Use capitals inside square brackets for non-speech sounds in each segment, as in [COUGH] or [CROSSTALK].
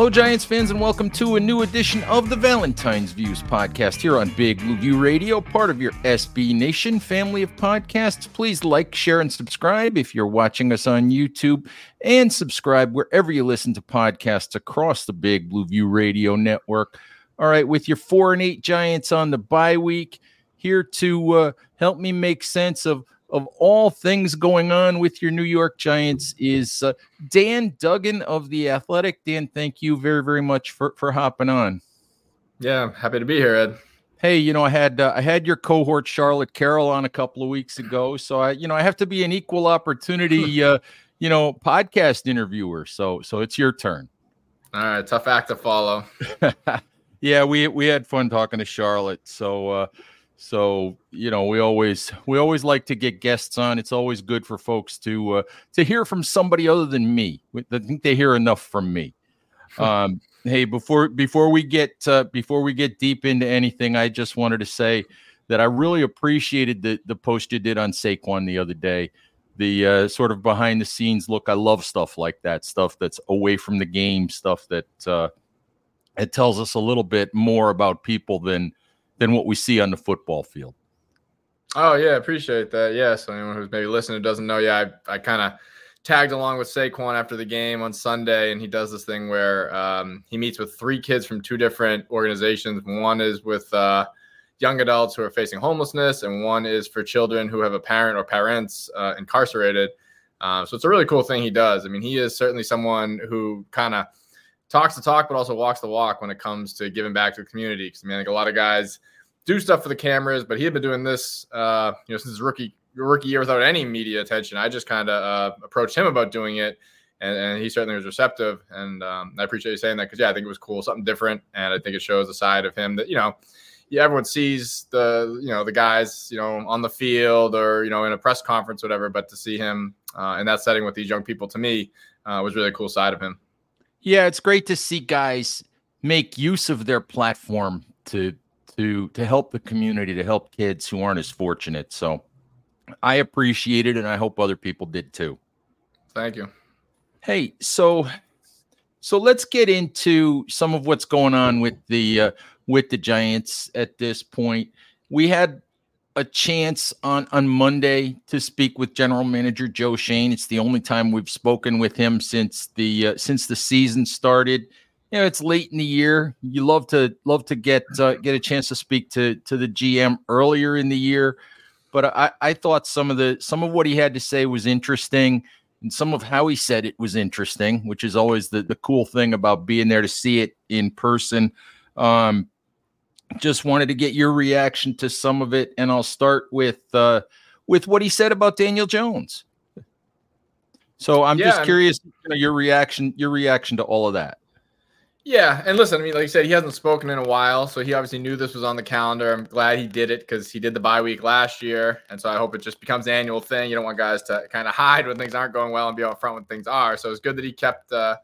Hello, Giants fans, and welcome to a new edition of the Valentine's Views podcast here on Big Blue View Radio, part of your SB Nation family of podcasts. Please like, share, and subscribe if you're watching us on YouTube, and subscribe wherever you listen to podcasts across the Big Blue View Radio network. All right, with your four and eight Giants on the bye week, here to uh, help me make sense of of all things going on with your New York Giants is uh, Dan Duggan of the Athletic. Dan, thank you very very much for for hopping on. Yeah, happy to be here, Ed. Hey, you know, I had uh, I had your cohort Charlotte Carroll on a couple of weeks ago, so I, you know, I have to be an equal opportunity, [LAUGHS] uh, you know, podcast interviewer. So, so it's your turn. All right, tough act to follow. [LAUGHS] yeah, we we had fun talking to Charlotte. So, uh, so you know, we always we always like to get guests on. It's always good for folks to uh, to hear from somebody other than me. I think they hear enough from me. Um, hey, before before we get uh, before we get deep into anything, I just wanted to say that I really appreciated the the post you did on Saquon the other day. The uh, sort of behind the scenes look. I love stuff like that. Stuff that's away from the game. Stuff that uh, it tells us a little bit more about people than than what we see on the football field. Oh yeah, appreciate that. Yeah, so anyone who's maybe listening doesn't know, yeah, I, I kind of tagged along with Saquon after the game on Sunday, and he does this thing where um, he meets with three kids from two different organizations. One is with uh, young adults who are facing homelessness, and one is for children who have a parent or parents uh, incarcerated. Uh, so it's a really cool thing he does. I mean, he is certainly someone who kind of talks the talk, but also walks the walk when it comes to giving back to the community. Because I mean, like a lot of guys do stuff for the cameras, but he had been doing this, uh, you know, since his rookie rookie year without any media attention. I just kind of uh, approached him about doing it, and, and he certainly was receptive. And um, I appreciate you saying that because yeah, I think it was cool, something different, and I think it shows a side of him that you know. Yeah, everyone sees the you know the guys you know on the field or you know in a press conference whatever, but to see him uh, in that setting with these young people to me uh, was really a cool side of him. Yeah, it's great to see guys make use of their platform to to to help the community, to help kids who aren't as fortunate. So I appreciate it and I hope other people did too. Thank you. Hey, so so let's get into some of what's going on with the uh, with the Giants at this point. We had a chance on on Monday to speak with General Manager Joe Schoen. It's the only time we've spoken with him since the uh, since the season started. You know, it's late in the year. You love to love to get uh, get a chance to speak to to the GM earlier in the year, but I I thought some of the some of what he had to say was interesting. And some of how he said it was interesting, which is always the, the cool thing about being there to see it in person. Um, just wanted to get your reaction to some of it, and I'll start with uh, with what he said about Daniel Jones. So I'm yeah, just curious you know, your reaction your reaction to all of that. Yeah, and listen, I mean, like you said, he hasn't spoken in a while, so he obviously knew this was on the calendar. I'm glad he did it because he did the bye week last year, and so I hope it just becomes an annual thing. You don't want guys to kind of hide when things aren't going well and be out front when things are. So it's good that he kept uh,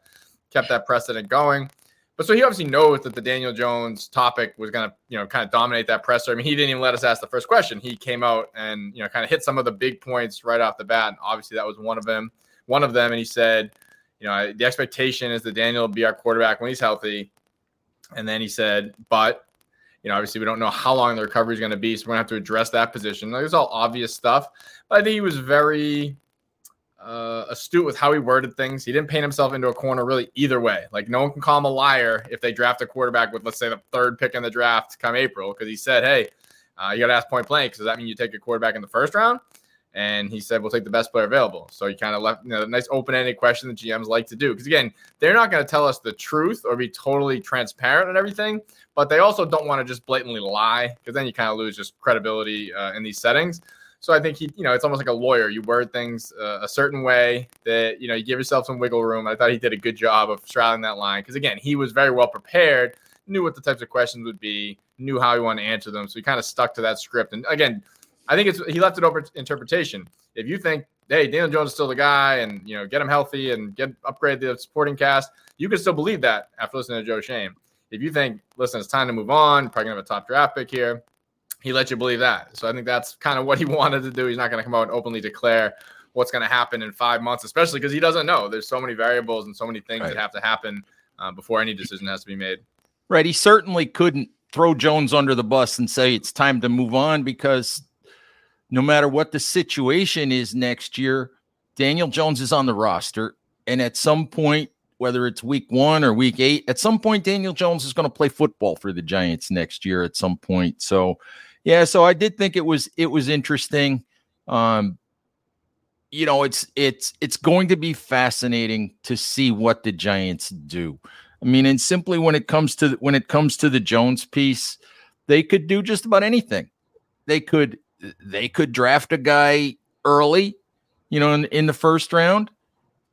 kept that precedent going. But so he obviously knows that the Daniel Jones topic was going to, you know, kind of dominate that presser. I mean, he didn't even let us ask the first question. He came out and, you know, kind of hit some of the big points right off the bat. And obviously that was one of them. One of them, and he said, you know, the expectation is that Daniel will be our quarterback when he's healthy. And then he said, but you know, obviously we don't know how long the recovery is going to be, so we're going to have to address that position. Like, it's all obvious stuff, but I think he was very uh, astute with how he worded things. He didn't paint himself into a corner really either way. Like no one can call him a liar if they draft a quarterback with, let's say, the third pick in the draft come April, because he said, "Hey, uh, you got to ask point blank. Does that mean you take a quarterback in the first round?" And he said, we'll take the best player available. So he kind of left you know, a nice open ended question that GMs like to do. Because again, they're not going to tell us the truth or be totally transparent and everything, but they also don't want to just blatantly lie because then you kind of lose just credibility uh, in these settings. So I think he, you know, it's almost like a lawyer. You word things uh, a certain way that, you know, you give yourself some wiggle room. I thought he did a good job of straddling that line because, again, he was very well prepared, knew what the types of questions would be, knew how he wanted to answer them. So he kind of stuck to that script. And again, I think it's he left it open interpretation. If you think, hey, Daniel Jones is still the guy, and you know, get him healthy and get upgrade the supporting cast, you can still believe that after listening to Joe Schoen. If you think, listen, it's time to move on, probably gonna have a top draft pick here, he let you believe that. So I think that's kind of what he [LAUGHS] wanted to do. He's not going to come out and openly declare what's going to happen in five months, especially because he doesn't know. There's so many variables and so many things right. that have to happen uh, before any decision has to be made. Right. He certainly couldn't throw Jones under the bus and say it's time to move on because no matter what the situation is next year, Daniel Jones is on the roster. And at some point, whether it's week one or week eight, at some point, Daniel Jones is going to play football for the Giants next year at some point. So, yeah, so I did think it was it was interesting. Um, you know, it's it's it's going to be fascinating to see what the Giants do. I mean, and simply when it comes to when it comes to the Jones piece, they could do just about anything. They could they could draft a guy early, you know, in, in the first round.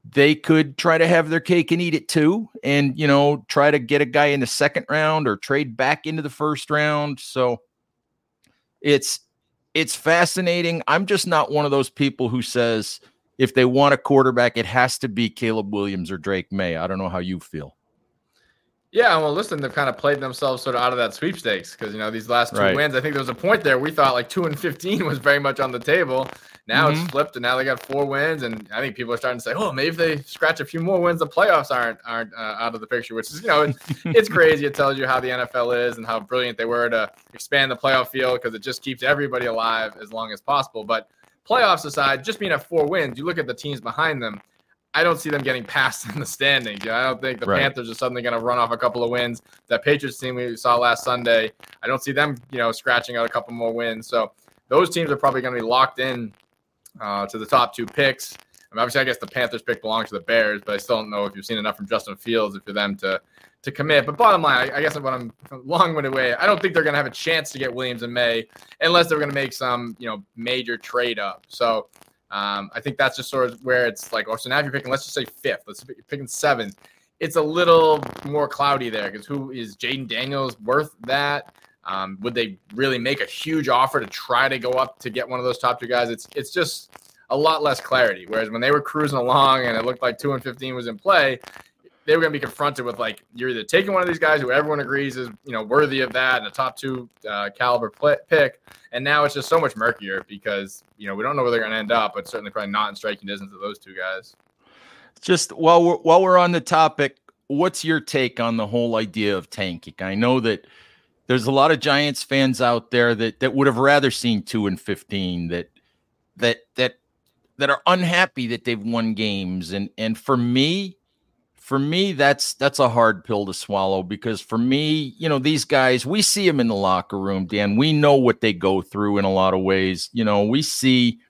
They could try to have their cake and eat it too, and you know, try to get a guy in the second round or trade back into the first round. So it's it's fascinating. I'm just not one of those people who says if they want a quarterback, it has to be Caleb Williams or Drake Maye. I don't know how you feel. Yeah, well, listen, they've kind of played themselves sort of out of that sweepstakes because you know these last two right. wins. I think there was a point there we thought like two and fifteen was very much on the table. Now mm-hmm. it's flipped, and now they got four wins, and I think people are starting to say, "Oh, maybe if they scratch a few more wins, the playoffs aren't aren't uh, out of the picture." Which is, you know, it's, [LAUGHS] it's crazy. It tells you how the NFL is and how brilliant they were to expand the playoff field because it just keeps everybody alive as long as possible. But playoffs aside, just being at four wins, you look at the teams behind them I don't see them getting past [LAUGHS] in the standings. I don't think the right. Panthers are suddenly going to run off a couple of wins. That Patriots team we saw last Sunday, I don't see them, you know, scratching out a couple more wins. So those teams are probably going to be locked in uh, to the top two picks. I mean, obviously, I guess the Panthers pick belongs to the Bears, but I still don't know if you've seen enough from Justin Fields for them to to commit. But bottom line, I, I guess what I'm long-winded way, I don't think they're going to have a chance to get Williams in Maye unless they're going to make some, you know, major trade up. So um, I think that's just sort of where it's like, oh, so now if you're picking, let's just say fifth, let's pick, picking seventh. It's a little more cloudy there because who is Jayden Daniels worth that? Um, would they really make a huge offer to try to go up to get one of those top two guys? It's it's just a lot less clarity. Whereas when they were cruising along and it looked like two and fifteen was in play, they were going to be confronted with like you're either taking one of these guys who everyone agrees is you know worthy of that and a top two uh, caliber pick, and now it's just so much murkier because you know we don't know where they're going to end up, but certainly probably not in striking distance of those two guys. Just while we're while we're on the topic, what's your take on the whole idea of tanking? I know that there's a lot of Giants fans out there that that would have rather seen two and fifteen that that that that are unhappy that they've won games and and for me for me that's that's a hard pill to swallow because for me you know these guys we see them in the locker room dan. We know what they go through in a lot of ways you know we see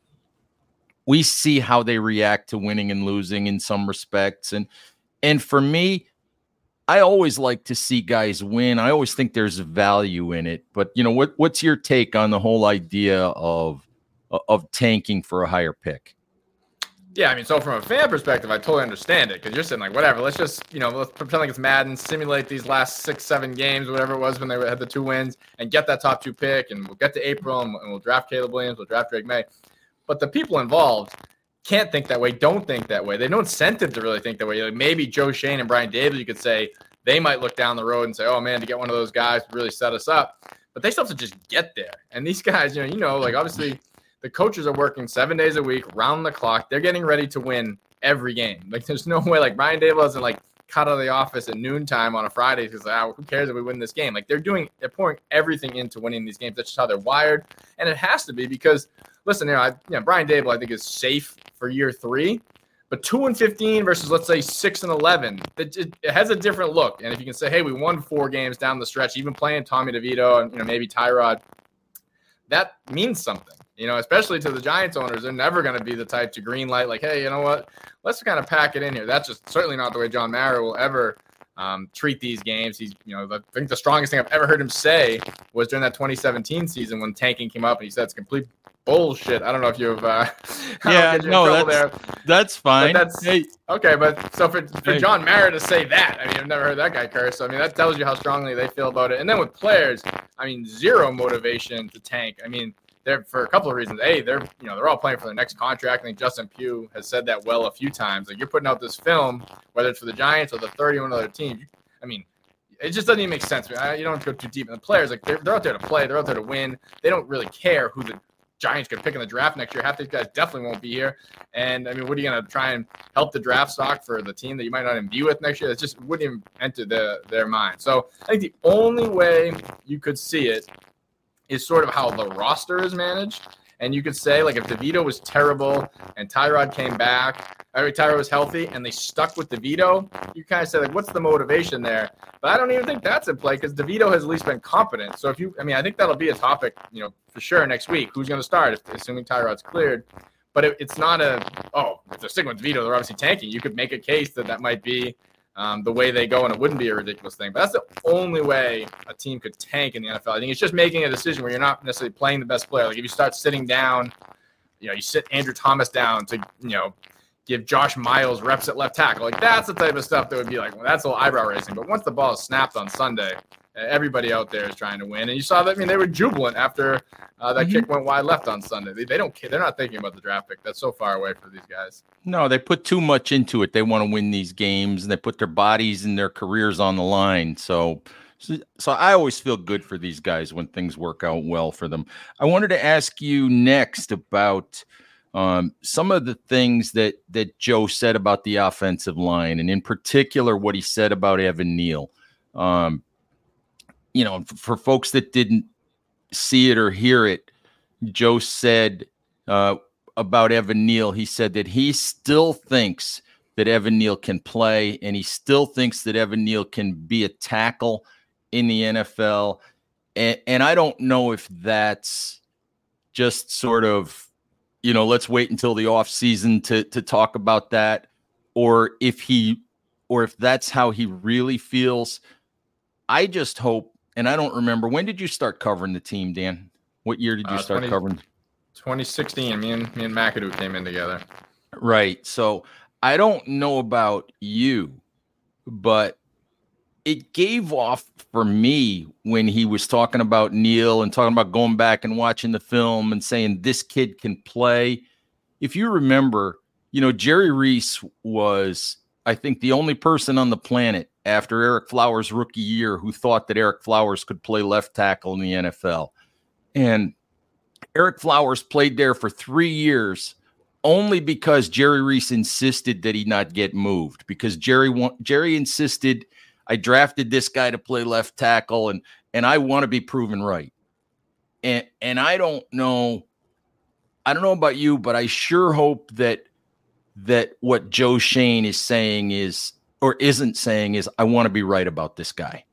we see how they react to winning and losing in some respects. And and for me i always like to see guys win. I always think there's value in it. But you know what what's your take on the whole idea of of tanking for a higher pick yeah, I mean, so from a fan perspective, I totally understand it because you're saying like, whatever, let's just you know, let's pretend like it's Madden, simulate these last six, seven games, whatever it was when they had the two wins, and get that top two pick, and we'll get to April, and, we'll draft Caleb Williams, we'll draft Drake Maye. But the people involved can't think that way, don't think that way. They have no incentive to really think that way. Like maybe Joe Schoen and Brian Daboll, you could say they might look down the road and say, oh man, to get one of those guys really set us up. But they still have to just get there. And these guys, you know, you know, like obviously the coaches are working seven days a week, round the clock. They're getting ready to win every game. [LAUGHS] Like there's no way like Brian Daboll doesn't like cut out of the office at noontime on a Friday because oh, ah, who cares if we win this game? Like they're doing, they're pouring everything into winning these games. That's just how they're wired, and it has to be because listen, you know, I, you know Brian Daboll I think is safe for year three, but two and fifteen versus let's say six and eleven, it, it, it, has a different look. And if you can say, hey, we won four games down the stretch, even playing Tommy DeVito and you know maybe Tyrod, that means something You know, especially to the Giants owners, they're never going to be the type to green light, like, hey, you know what? Let's kind of pack it in here. That's just certainly not the way John Mara will ever um, treat these games. He's, you know, the, I think the strongest thing I've ever heard him say was during that 2017 season when tanking came up, and he said it's complete bullshit. I don't know if you've, uh, [LAUGHS] yeah, no, that's, there. that's fine. But that's hey. okay. But so for, for hey. John Mara to say that, I mean, I've never heard that guy curse. So, I mean, that tells you how strongly they feel about it. And then with players, I mean, zero motivation to tank. I mean, they're for a couple of reasons. A, they're you know they're all playing for their next contract. I think Justin Pugh has said that well a few times. Like you're putting out this film, whether it's for the Giants or the 31 other team. I mean, it just doesn't even make sense. You don't go too deep. in the players, like they're, they're out there to play. They're out there to win. They don't really care who the Giants could pick in the draft next year. Half these guys definitely won't be here. And I mean, what are you going to try and help the draft stock for the team that you might not even be with next year? It just wouldn't even enter the, their mind. So I think the only way you could see it is sort of how the roster is managed. And you could say, like, if DeVito was terrible and Tyrod came back, I mean, Tyrod was healthy and they stuck with DeVito, you kind of say, like, what's the motivation there? But I don't even think that's in play because DeVito has at least been competent. So if you, I mean, I think that'll be a topic, you know, for sure next week. Who's going to start, if, assuming Tyrod's cleared? But it, it's not a, oh, if they're sticking with DeVito, they're obviously tanking. You could make a case that that might be um, the way they go, and it wouldn't be a ridiculous thing. But that's the only way a team could tank in the NFL. I think it's just making a decision where you're not necessarily playing the best player. Like if you start sitting down, you know, you sit Andrew Thomas down to, you know, give Josh Miles reps at left tackle. Like that's the type of stuff that would be like, well, that's a little eyebrow raising. But once the ball is snapped on Sunday, everybody out there is trying to win. And you saw that. I mean, they were jubilant after uh, that mm-hmm. kick went wide left on Sunday. They, they don't care. They're not thinking about the draft pick. That's so far away for these guys. No, they put too much into it. They want to win these games, and they put their bodies and their careers on the line. So. So I always feel good for these guys when things work out well for them. I wanted to ask you next about um, some of the things that that Joe said about the offensive line, and in particular, what he said about Evan Neal. Um, you know, for folks that didn't see it or hear it, Joe said uh, about Evan Neal, he said that he still thinks that Evan Neal can play, and he still thinks that Evan Neal can be a tackle in the NFL. And, and I don't know if that's just sort of, you know, let's wait until the off season to to talk about that, or if he, or if that's how he really feels. I just hope and I don't remember when did you start covering the team, Dan? What year did you uh, start 20, covering? 2016. Me and me and McAdoo came in together. Right. So I don't know about you, but it gave off for me when he was talking about Neal and talking about going back and watching the film and saying this kid can play. If you remember, you know, Jerry Reese was, I think, the only person on the planet after Ereck Flowers' rookie year who thought that Ereck Flowers could play left tackle in the NFL. And Ereck Flowers played there for three years only because Jerry Reese insisted that he not get moved because Jerry Jerry insisted I drafted this guy to play left tackle and and I want to be proven right. And and I don't know I don't know about you but I sure hope that that what Joe Schoen is saying is or isn't saying is I want to be right about this guy.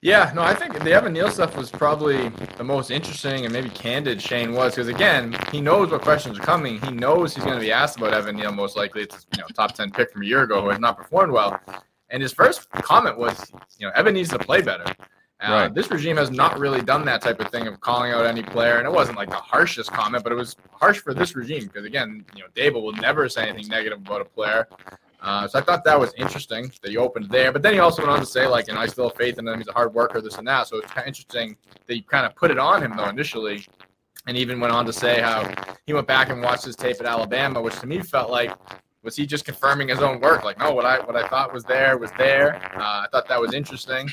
Yeah, no, I think the Evan Neal stuff was probably the most interesting and maybe candid Schoen was because again, he knows what questions are coming. He knows he's going to be asked about Evan Neal most likely. It's you know top ten pick from a year ago who has not performed well. And his first comment was, you know, Evan needs to play better. Uh, right. This regime has not really done that type of thing of calling out any player, and it wasn't like the harshest comment, but it was harsh for this regime because again, you know, Daboll will never say anything negative about a player. Uh, so I thought that was interesting that you opened there. But then he also went on to say, like, and I still have faith in him. He's a hard worker, this and that. So it's kind of interesting that you kind of put it on him, though, initially. And even went on to say how he went back and watched his tape at Alabama, which to me felt like was he just confirming his own work? Like, no, what I what I thought was there was there. Uh, I thought that was interesting.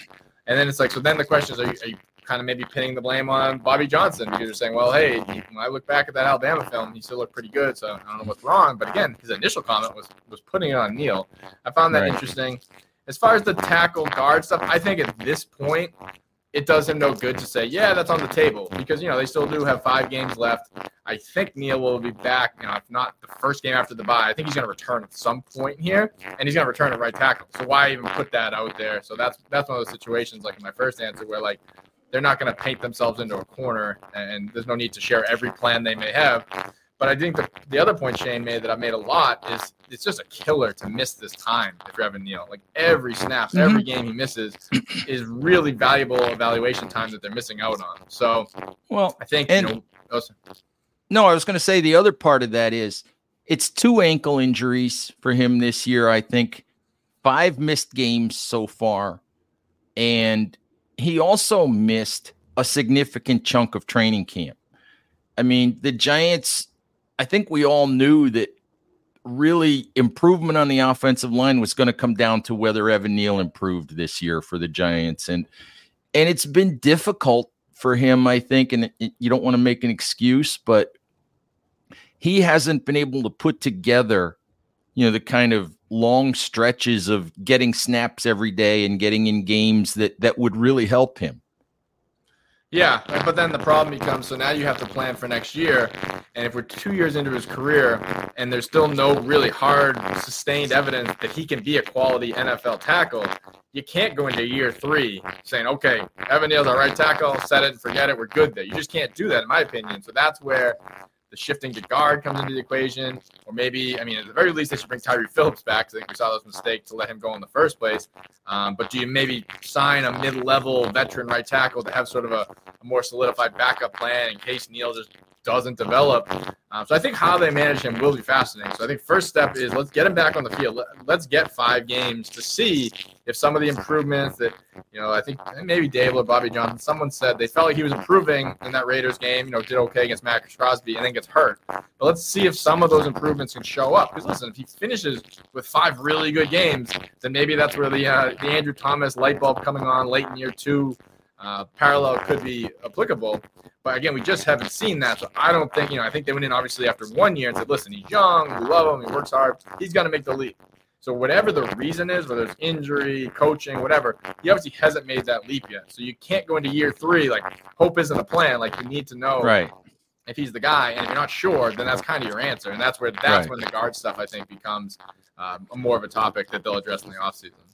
And then it's like, so then the question is, are you, are you kind of maybe pinning the blame on Bobby Johnson because you're saying, well, hey, when I look back at that Alabama film, he still looked pretty good. So I don't know what's wrong. But again, his initial comment was was putting it on Neal. I found that right. interesting. As far as the tackle guard stuff, I think at this point, it does him no good to say, yeah, that's on the table because you know they still do have five games left. I think Neal will be back, you know, if not the first game after the bye. I think he's going to return at some point here, and he's going to return at right tackle. So why even put that out there? So that's that's one of those situations, like in my first answer, where like they're not going to paint themselves into a corner, and there's no need to share every plan they may have. But I think the, the other point Schoen made that I've made a lot is it's just a killer to miss this time if you're Evan Neal. Like every snap, mm-hmm. every game he misses is really valuable evaluation time that they're missing out on. So, well, I think, and, you know, oh, no, I was going to say the other part of that is it's two ankle injuries for him this year. I think five missed games so far. And he also missed a significant chunk of training camp. I mean, the Giants I think we all knew that really improvement on the offensive line was going to come down to whether Evan Neal improved this year for the Giants and and it's been difficult for him I think and you don't want to make an excuse but he hasn't been able to put together you know the kind of long stretches of getting snaps every day and getting in games that that would really help him yeah, but then the problem becomes so now you have to plan for next year. And if we're two years into his career and there's still no really hard, sustained evidence that he can be a quality NFL tackle, you can't go into year three saying, okay, Evan Neal's our right tackle, set it and forget it, we're good there. You just can't do that, in my opinion. So that's where the shifting to guard comes into the equation, or maybe, I mean, at the very least, they should bring Tyre Phillips back. I think we saw those mistakes to let him go in the first place. Um, but do you maybe sign a mid-level veteran right tackle to have sort of a, a more solidified backup plan in case Neal just doesn't develop. Um, so I think how they manage him will be fascinating. So I think first step is let's get him back on the field. Let, us get five games to see if some of the improvements that you know I think maybe Dave or Bobby Johnson, someone said they felt like he was improving in that Raiders game. You know, did okay against Maxx Crosby and then gets hurt. But let's see if some of those improvements can show up. Because listen, if he finishes with five really good games, then maybe that's where the uh, the Andrew Thomas light bulb coming on late in year two uh, parallel could be applicable. But again, we just haven't seen that. So I don't think, you know, I think they went in obviously after one year and said, listen, he's young, we love him, he works hard, he's going to make the leap. So whatever the reason is, whether it's injury, coaching, whatever, he obviously hasn't made that leap yet. So you can't go into year three like hope isn't a plan. Like you need to know right. if he's the guy, and if you're not sure, then that's kind of your answer. And that's where that's right. when the guard stuff I think becomes um, more of a topic that they'll address in the offseason.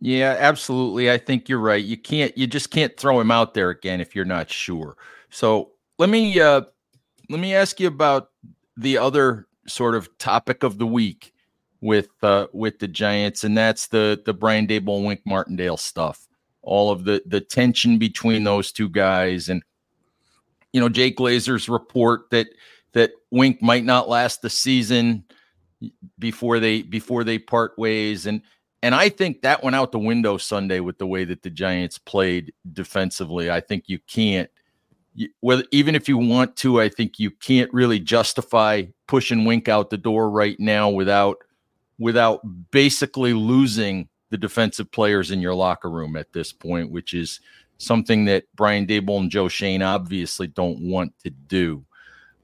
Yeah, absolutely. I think you're right. You can't you just can't throw him out there again if you're not sure. So let me uh let me ask you about the other sort of topic of the week with uh with the Giants, and that's the the Brian and Wink Martindale stuff. All of the the tension between those two guys, and you know, Jay Glazer's report that that Wink might not last the season before they before they part ways and and I think that went out the window Sunday with the way that the Giants played defensively. I think you can't, whether even if you want to, I think you can't really justify pushing Wink out the door right now without without basically losing the defensive players in your locker room at this point, which is something that Brian Daboll and Joe Schoen obviously don't want to do.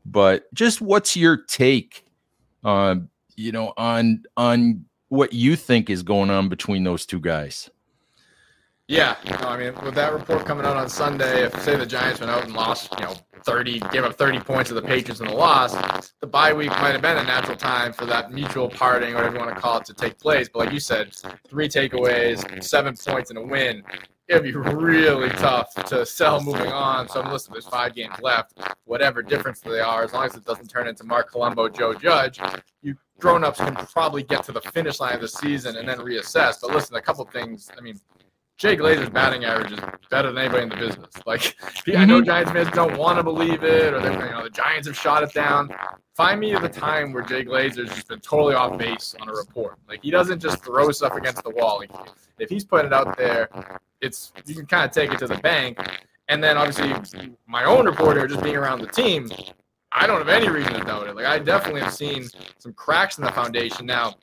But just what's your take, uh, you know, on on what you think is going on between those two guys. Yeah, I mean, with that report coming out on Sunday, if say the Giants went out and lost, you know, 30, gave up 30 points to the Patriots in the loss, the bye week might have been a natural time for that mutual parting, whatever you want to call it, to take place. But like you said, three takeaways, seven points, and a win. It'd be really tough to sell moving on. So listen, there's five games left. Whatever difference they are, as long as it doesn't turn into Marc Colombo, Joe Judge, you grown-ups can probably get to the finish line of the season and then reassess. But listen, a couple things. I mean, Jay Glazer's batting average is better than anybody in the business. Like, [LAUGHS] I know mm-hmm. Giants fans don't want to believe it, or you know the Giants have shot it down. Find me the time where Jay Glazer's just been totally off base on a report. Like, he doesn't just throw stuff against the wall. Like, if he's putting it out there, it's you can kind of take it to the bank. And then obviously, my own reporter just being around the team, I don't have any reason to doubt it. Like I definitely have seen some cracks in the foundation. Now,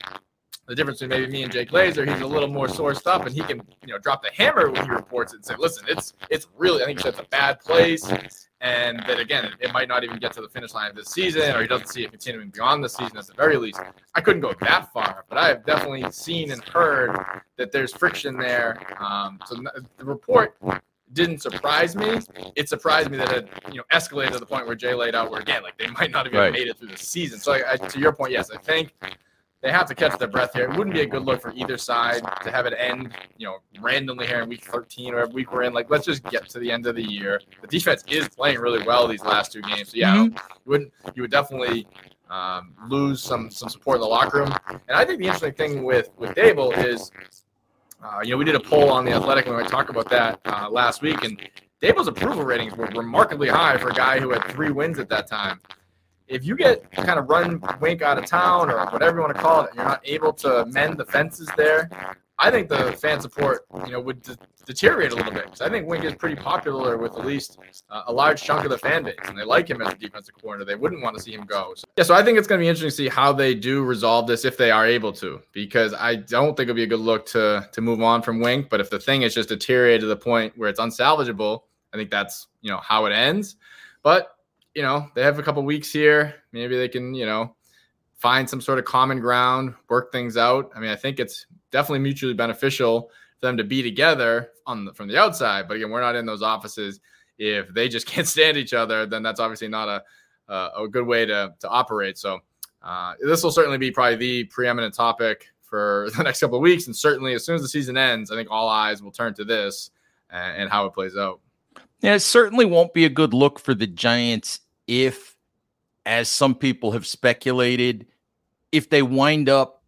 the difference between maybe me and Jay Glazer, he's a little more sourced up, and he can you know drop the hammer when he reports it and say, "Listen, it's it's really I think it's a bad place." And that again, it might not even get to the finish line of this season, or he doesn't see it continuing beyond the season at the very least. I couldn't go that far, but I have definitely seen and heard that there's friction there. Um, so the report didn't surprise me. It surprised me that it you know escalated to the point where Jay laid out where again like they might not have even right. made it through the season. So I, I, to your point, yes, I think they have to catch their breath here. It wouldn't be a good look for either side to have it end, you know, randomly here in week 13 or week we're in. Like, let's just get to the end of the year. The defense is playing really well these last two games. So yeah, mm-hmm. you wouldn't you would definitely um, lose some some support in the locker room. And I think the interesting thing with with Daboll is, uh, you know, we did a poll on the Athletic when we talked about that uh, last week, and Daboll's approval ratings were remarkably high for a guy who had three wins at that time if you get kind of run Wink out of town or whatever you want to call it, you're not able to mend the fences there. I think the fan support, you know, would de- deteriorate a little bit because I think Wink is pretty popular with at least uh, a large chunk of the fan base, and they like him as a defensive coordinator. They wouldn't want to see him go. So, yeah, so I think it's going to be interesting to see how they do resolve this if they are able to, because I don't think it'll be a good look to to move on from Wink. But if the thing is just deteriorated to the point where it's unsalvageable, I think that's you know how it ends. But you know, they have a couple weeks here. Maybe they can, you know, find some sort of common ground, work things out. I mean, I think it's definitely mutually beneficial for them to be together on the, from the outside. But again, we're not in those offices. If they just [LAUGHS] can't stand each other, then that's obviously not a a, a good way to to operate. So uh, this will certainly be probably the preeminent topic for [LAUGHS] the next couple of weeks, and certainly as soon as the season ends, I think all eyes will turn to this and, and how it plays out. Yeah, it certainly won't be a good look for the Giants if, as some people have speculated, if they wind up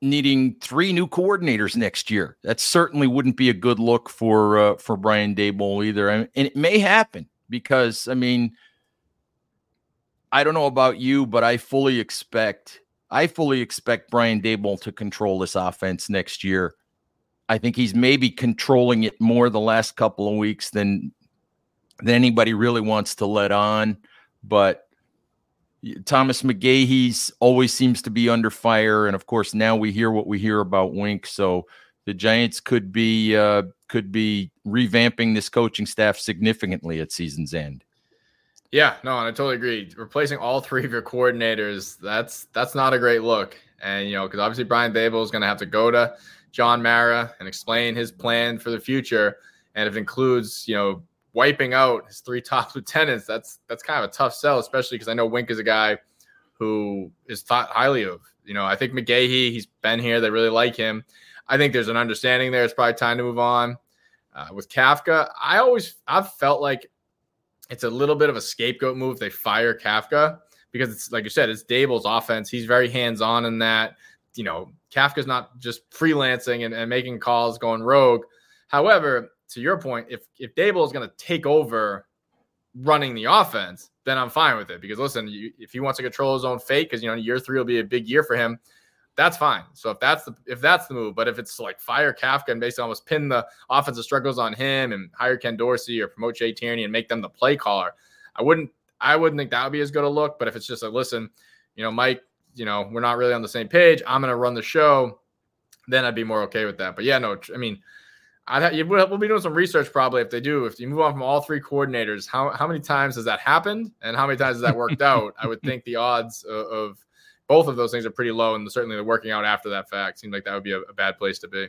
needing three new coordinators next year. That certainly wouldn't be a good look for uh, for Brian Daboll either. and it may happen because I mean, I don't know about you, but I fully expect I fully expect Brian Daboll to control this offense next year. I think he's maybe controlling it more the last couple of weeks than than anybody really wants to let on. But Thomas McGaughey's always seems to be under fire, and of course now we hear what we hear about Wink. So the Giants could be uh, could be revamping this coaching staff significantly at season's end. Yeah, no, and I totally agree. Replacing all three of your coordinators, that's that's not a great look. And you know, because obviously Brian Daboll is going to have to go to John Mara and explain his plan for the future, and if it includes you know wiping out his three [LAUGHS] top lieutenants, that's that's kind of a tough sell, especially because I know Wink is a guy who is thought highly of. You know, I think McGaughey, he's been here. They really like him. I think there's an understanding there. It's probably time to move on. Uh, with Kafka, I always I've felt like it's a little bit of a scapegoat move. They fire Kafka because it's like you said, it's Daboll's offense. He's very hands on in that. You know, Kafka's not just freelancing and, and making calls, going rogue. However, to your point, if if Daboll is going to take over running the offense, then I'm fine with it because listen, you, if he wants to control his own fate, because you know year three will be a big year for him, that's fine. So if that's the if that's the move, but if it's like fire Kafka and basically almost pin the offensive struggles on him and hire Ken Dorsey or promote Jay Tierney and make them the play caller, I wouldn't I wouldn't think that would be as good a look. But if it's just like listen, you know, Mike, you know, we're not really on the same page. I'm going to run the show. Then I'd be more okay with that. But yeah, no, I mean I'd we'll be doing some research probably if they do. If you move on from all three coordinators, how how many times has that happened, and how many times has that worked [LAUGHS] out? I would think the odds of, of, both of those things are pretty low, and certainly the working out after that fact seems like that would be a, a bad place to be.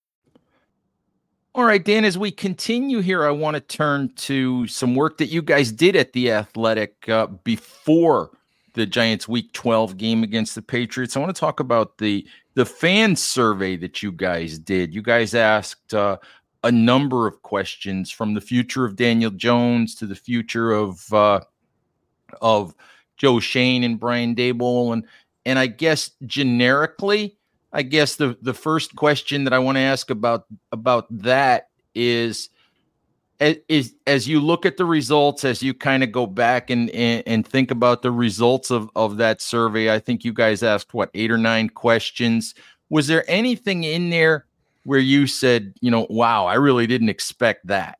All right, Dan, as we continue here, I want to turn to some work that you guys did at the Athletic uh, before the Giants week 12 game against the Patriots. I want to talk about the the fan survey that you guys did. You guys asked uh, a number of questions from the future of Daniel Jones to the future of uh, of Joe Schoen and Brian Daboll and and I guess generically I guess the the first question that I want to ask about about that is is as you look at the results as you kind of go back and, and, and think about the results of of that survey i think you guys asked what eight or nine questions. Was there anything in there where you said you know wow i really didn't expect that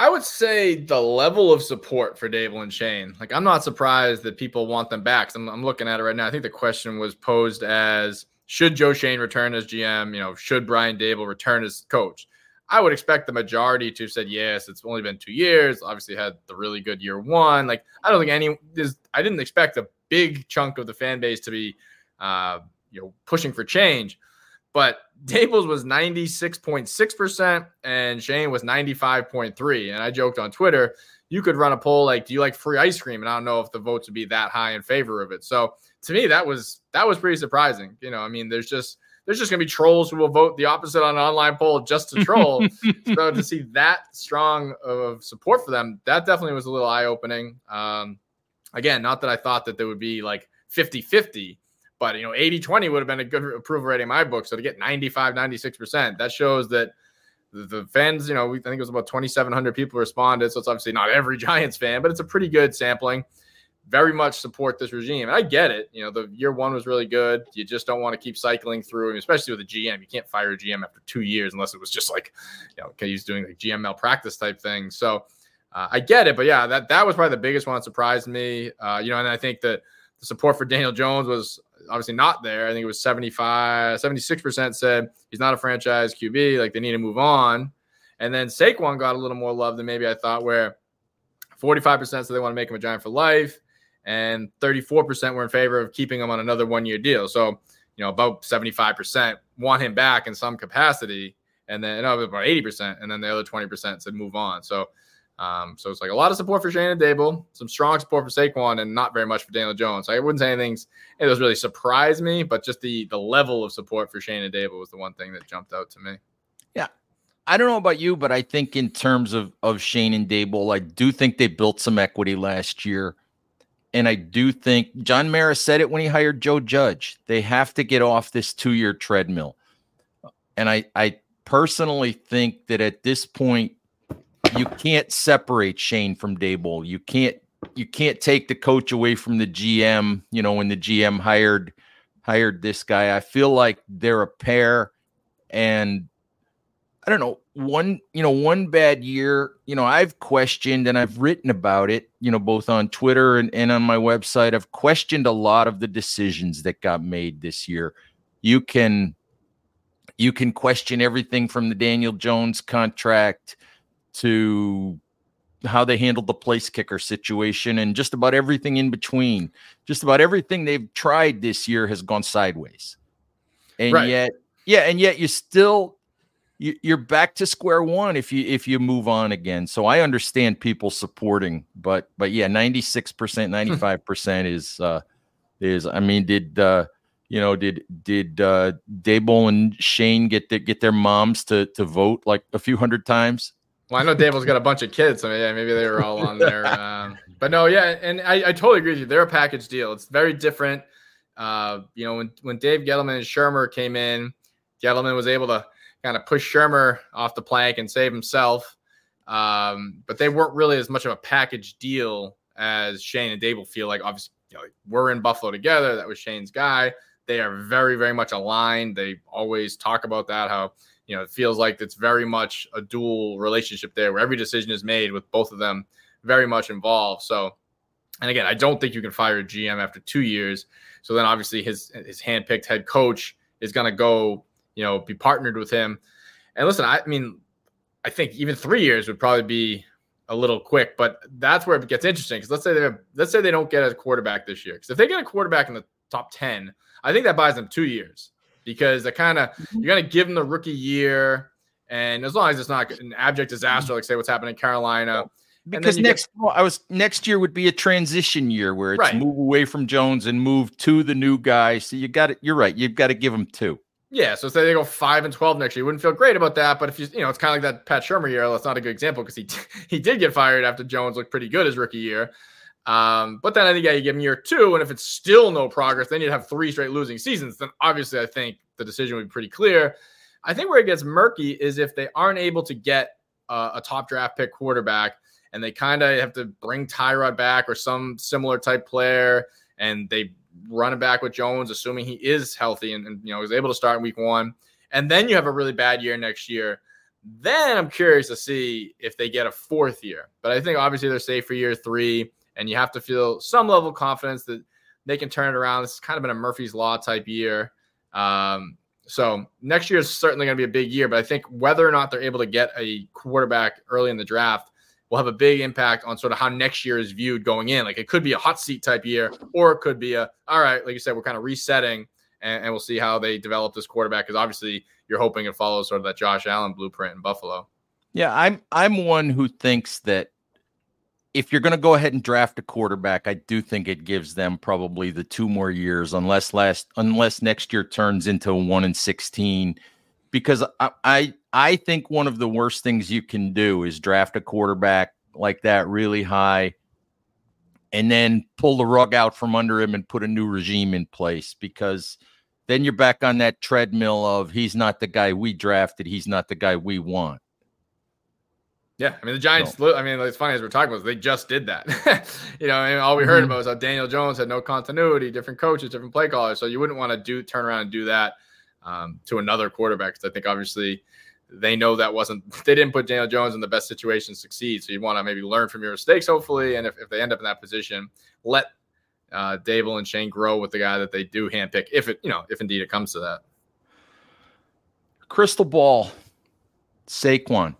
I would say the level of support for Daboll and Schoen. Like, I'm not surprised that people want them back. I'm, I'm, looking at it right now. I think the question was posed as should Joe Schoen return as GM? You know, should Brian Daboll return as coach? I would expect the majority to have said yes. It's only been two years. Obviously, had the really good year one. Like, I don't think any. I didn't expect a big chunk of the fan base to be, uh, you know, pushing for change. But Daboll's was 96.6% and Schoen was 95.3. And I joked on Twitter, you could run a poll like, do you like free ice cream? And I don't know if the votes would be that high in favor of it. So to me, that was that was pretty surprising. You know, I mean, there's just there's just gonna be trolls who will vote the opposite on an online poll just to troll. [LAUGHS] so to see that strong of support for them, that definitely was a little eye-opening. Um, again, not that I thought that there would be like 50-50 but you know, 80-20 would have been a good approval rating in my book. So to get 95, 96%, that shows that the, fans, you know, I think it was about 2,700 people responded. So it's obviously not every [LAUGHS] Giants fan, but it's a pretty good sampling. Very much support this regime. And I get it. You know, the year one was really good. You just don't want to keep cycling through, especially with a GM. You can't fire a GM after two years unless it was just like, you know, okay, he's doing like GM malpractice type thing. So uh, I get it. But yeah, that, that was probably the biggest one that surprised me. Uh, you know, and I think that the support for Daniel Jones was obviously not there. I think it was 75, 76% said he's not a franchise QB. Like they need to move on. And then Saquon got a little more love than maybe I thought, where 45% said they want to make him a Giant for life, and 34% were in favor of keeping him on another one year deal. So, you know, about 75% want him back in some capacity. And then no, about 80%. And then the other 20% said move on. So, um, so it's like a lot of support for Schoen and Daboll, some strong support for Saquon, and not very much for Daniel Jones. I wouldn't say anything it was really surprised me, but just the the level of support for Schoen and Daboll was the one thing that jumped out to me. Yeah. I don't know about you, but I think in terms of of Schoen and Daboll, I do think they built some equity last year. And I do think John Mara said it when he hired Joe Judge. They have to get off this two-year treadmill. And I I personally think that at this point, you can't separate Schoen from Daboll. You can't you can't take the coach away from the GM. You know when the GM hired hired this guy, I feel like they're a pair, and I don't know one you know one bad year. You know I've questioned and I've written about it. You know both on Twitter and, and on my website. I've questioned a lot of the decisions that got made this year. You can you can question everything from the Daniel Jones contract to how they handled the place kicker situation and just about everything in between. Just about everything they've tried this year has gone sideways. And right. yet, yeah, and yet you still you're back to square one if you if you move on again. So I understand people supporting, but but yeah, 96%, 95% is uh is I mean, did uh you know, did did uh Daboll and Schoen get the, get their moms to to vote like a few hundred times? Well, I know Daboll's got a bunch of kids, so yeah, maybe they were all on there. [LAUGHS] Um, but no, yeah, and I, I, totally agree with you. They're a package deal. It's very different. Uh, you know, when when Dave Gettleman and Shurmur came in, Gettleman was able to kind of push Shurmur off the plank and save himself. Um, but they weren't really as much of a package deal as Schoen and Daboll feel like. Obviously, you know, we're in Buffalo together. That was Schoen's guy. They are very, very much aligned. They always talk about that. How you know, it feels like it's very much a dual relationship there where every decision is made with both of them very much involved. So, and again, I don't think you can fire a GM after two years. So then obviously his his handpicked head coach is going to go, you know, be partnered with him. And listen, I mean, I think even three years would probably be a little quick, but that's where it gets interesting. Because let's say they have, let's say they don't get a quarterback this year. Because if they get a quarterback in the top ten, I think that buys them two years because they kind of mm-hmm. you're gonna give them the rookie year, and as long as it's not an abject disaster, like say what's happening in Carolina. Because next, get, I was next year would be a transition year where it's right. move away from Jones and move to the new guy. So you got it. You're right. You've got to give them two. Yeah, so say they go five and twelve next year, you wouldn't feel great about that. But if you, you know, it's kind of like that Pat Shurmur year. That's not a good example because he [LAUGHS] he did get fired after Jones looked pretty good his rookie year. Um, but then I think yeah, you give him year two, and if it's still no progress, then you'd have three straight losing seasons. Then obviously, I think the decision would be pretty clear. I think where it gets murky is if they aren't able to get uh, a top draft pick quarterback, and they kind of have to bring Tyrod back or some similar type player, and they run it back with Jones, assuming he is healthy and, and you know is able to start in week one, and then you have a really bad year next year Then I'm curious to see if they get a fourth year. But I think obviously they're safe for year three, and you have to feel some level of confidence that they can turn it around. This has kind of been a Murphy's Law type year. Um, so next year is certainly going to be a big year, but I think whether or not they're able to get a quarterback early in the draft will have a big impact on sort of how next year is viewed going in. Like it could be a hot seat type year, or it could be a all right, like you said, we're kind of resetting and, and we'll see how they develop this quarterback because obviously you're hoping it follows sort of that Josh Allen blueprint in Buffalo. Yeah, I'm I'm one who thinks that if you're going to go ahead and draft a quarterback, I do think it gives them probably the two more years, unless last unless next year turns into one and sixteen. Because I, I I think one of the worst things you can do is draft a quarterback like that really high and then pull the rug out from under him and put a new regime in place because then you're back on that treadmill of he's not the guy we drafted, he's not the guy we want. Yeah, I mean the Giants. I mean, it's funny as we're talking about. This, they just did that. [LAUGHS] you know, I mean, all we heard mm-hmm. about was how Daniel Jones had no continuity, different coaches, different play callers. So you wouldn't want to do turn around and do that um, to another quarterback. Because I think obviously they know that wasn't. [LAUGHS] They didn't put Daniel Jones in the best situation to succeed. So you want to maybe learn from your mistakes, hopefully. And if, if they end up in that position, let uh, Daboll and Schoen grow with the guy that they do handpick. If it, you know, if indeed it comes to that. Crystal ball, Saquon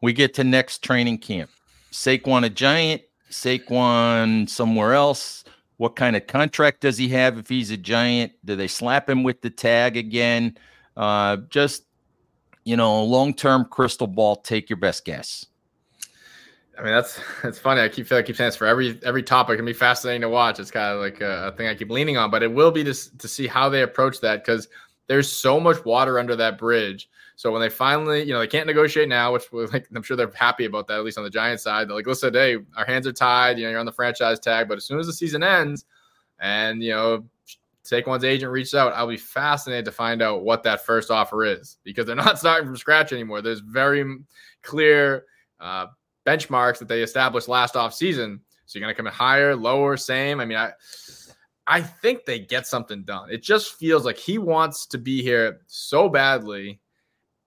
we get to next training camp. Saquon a giant, Saquon somewhere else. What kind of contract does he have if he's a giant? Do they slap him with the tag again? Uh, just you know, long term crystal ball. Take your best guess. I mean, that's that's funny. I keep I keep saying this for every every topic. Can be fascinating to watch. It's kind of like a, a, thing I keep leaning on, but it will be to to see how they approach that because there's so much water under that bridge so when they finally, you know, they can't negotiate now, which like, I'm sure they're happy about that, at least on the Giants side. They're like, listen, hey, our hands are tied. You know, you're on the franchise tag, but as soon as the season ends, and you know, Saquon's agent reached out, I'll be fascinated to find out what that first offer is because they're [LAUGHS] not starting from scratch anymore. There's very clear uh, benchmarks that they established last off season. So you're going to come in higher, lower, same. I mean, I. I think they get something done. It just feels like he wants to be here so badly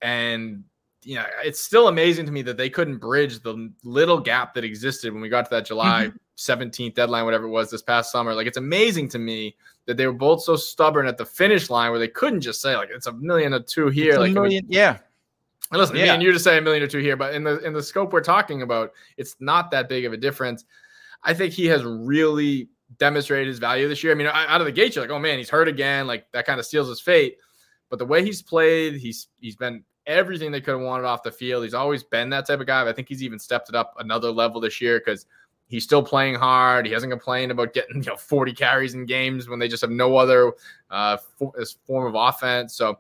and you know, it's still amazing to me that they couldn't bridge the little gap that existed when we got to that July 17th mm-hmm. deadline, whatever it was this past summer. Like, it's amazing to me that they were both so stubborn at the finish line where they couldn't just say, like, it's a million or two here. It's like, million, was, yeah. And listen, yeah. me and you just say a million or two here, but in the in the scope we're talking about, it's not that big of a difference. I think he has really demonstrated his value this year. I mean, out of the gate, you're like, oh man, he's hurt again. Like that kind of steals his fate. But the way he's played, he's he's been everything they could have wanted off the field. He's always been that type of guy. I think he's even stepped it up another level this year because he's still playing hard. He hasn't complained about getting you know 40 carries in games when they just have no other uh, form of offense. So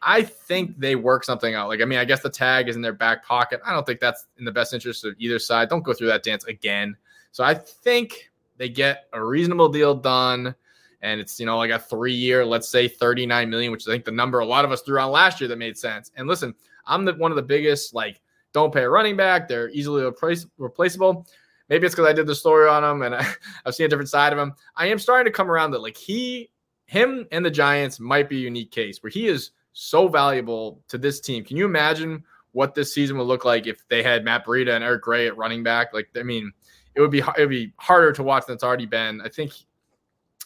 I think they work something out. Like I mean, I guess the tag is in their back pocket. I don't think that's in the best interest of either side. Don't go through that dance again. So I think they get a reasonable deal done and it's you know like a three year let's say 39 million which i think the number a lot of us threw on last year that made sense. And listen i'm the one of the biggest like don't pay a running back. They're easily replace, replaceable. Maybe it's because i did the story on him and I, [LAUGHS] i've seen a different side of him i am starting to come around that like he him and the giants might be a unique case where he is so valuable to this team. Can you imagine what this season would look like if they had matt breida and eric gray at running back? Like i mean it would be it would be harder to watch than it's already been. I think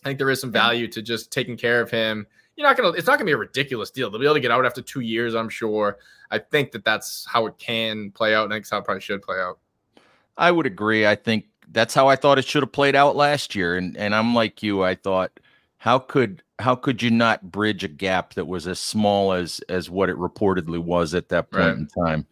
I think there is some value to just taking care of him. You're not gonna. It's not gonna be a ridiculous deal. They'll be able to get out after two years. I'm sure. I think that that's how it can play out. And think how it probably should play out. I would agree. I think that's how I thought it should have played out last year. And and I'm like you. I thought, how could how could you not bridge a gap that was as small as as what it reportedly was at that point right. in time?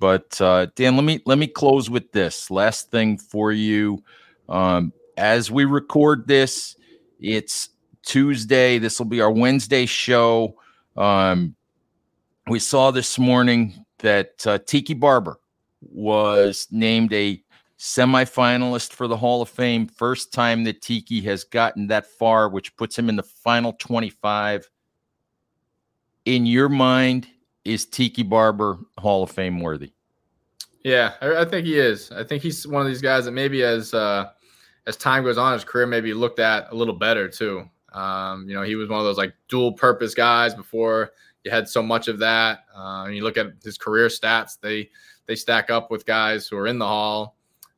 But uh, Dan, let me let me close with this last thing for you. Um, as we record this, it's Tuesday. This will be our Wednesday show. Um, we saw this morning that uh, Tiki Barber was named a semifinalist for the Hall of Fame. First time that Tiki has gotten that far, which puts him in the final 25. In your mind, is Tiki Barber Hall of Fame worthy? Yeah, I, I think he is. I think he's one of these guys that maybe has uh, as time goes on, his career maybe looked at a little better too. Um, you know, he was one of those like dual purpose guys before you had so much of that. Uh, and you look at his career stats; they they stack up with guys who are in the Hall.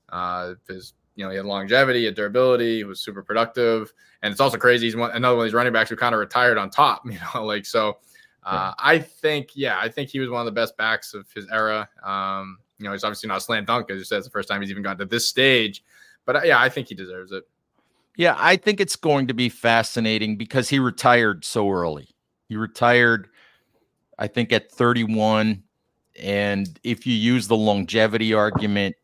Uh, his you know he had longevity, he had durability, he was super productive, and it's also crazy. He's one, another one of these running backs who kind of retired on top. [LAUGHS] You know, like so. Uh, I think, yeah, I think he was one of the best backs of his era. Um, you know, he's obviously not a slam dunk, as you said, it's the first time he's even gotten to this stage. But uh, yeah, I think he deserves it. Yeah, I think it's going to be fascinating because he retired so early. He retired, I think, at 31. And if you use the longevity argument,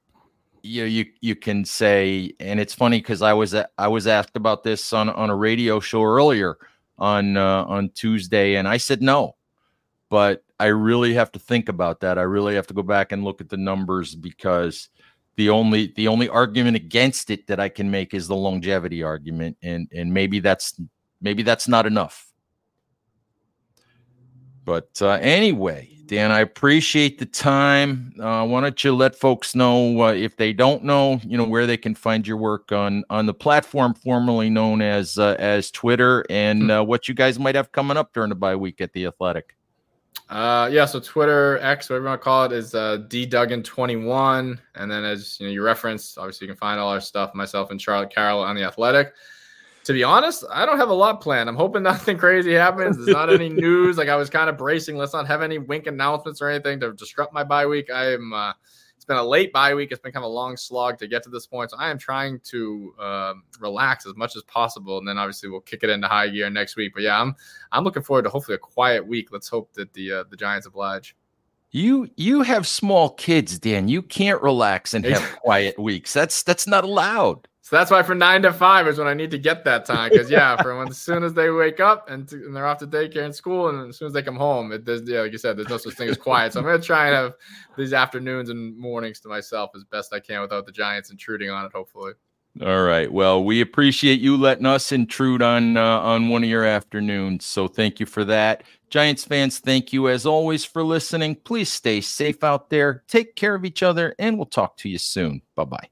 you you you can say, and it's funny because I was I was asked about this on on a radio show earlier on uh, on Tuesday, and I said no, but I really have to think about that. I really have to go back and look at the numbers because the only the only argument against it that I can make is the longevity argument, and and maybe that's maybe that's not enough. But uh, anyway, Dan, I appreciate the time. Uh, why don't you let folks know uh, if they don't know, you know, where they can find your work on on the platform formerly known as uh, as Twitter, and hmm. uh, what you guys might have coming up during the bye week at the Athletic. Uh, yeah, so Twitter X, whatever you want to call it, is uh, D Duggan twenty one, and then as you know, you referenced, obviously you can find all our stuff, myself and Charlotte Carroll on the Athletic to be honest, I don't have a lot planned. I'm hoping [LAUGHS] nothing crazy happens. There's not any [LAUGHS] news. Like I was kind of bracing. Let's not have any wink announcements or anything to disrupt my bye week. I am. Uh, been a late bye week. It's been kind of a long slog to get to this point. So I am trying to um, relax as much as possible, and then obviously we'll kick it into high gear next week. But yeah, I'm I'm looking forward to hopefully a quiet week. Let's hope that the uh, the Giants oblige. You you have small kids, Dan. You can't relax and have [LAUGHS] quiet weeks. That's that's not allowed. So that's why for nine to five is when I need to get that time. Because yeah, for when as soon as they wake up and, and, they're off to daycare and school, and as soon as they come home, it does. Yeah, like you said, there's no such thing as quiet. So I'm gonna try and have these afternoons and mornings to myself as best I can without the Giants intruding on it. Hopefully. All right. Well, we appreciate you letting us intrude on uh, on one of your afternoons. So thank you for that. Giants fans, thank you as always for listening. Please stay safe out there. Take care of each other, and we'll talk to you soon. Bye bye.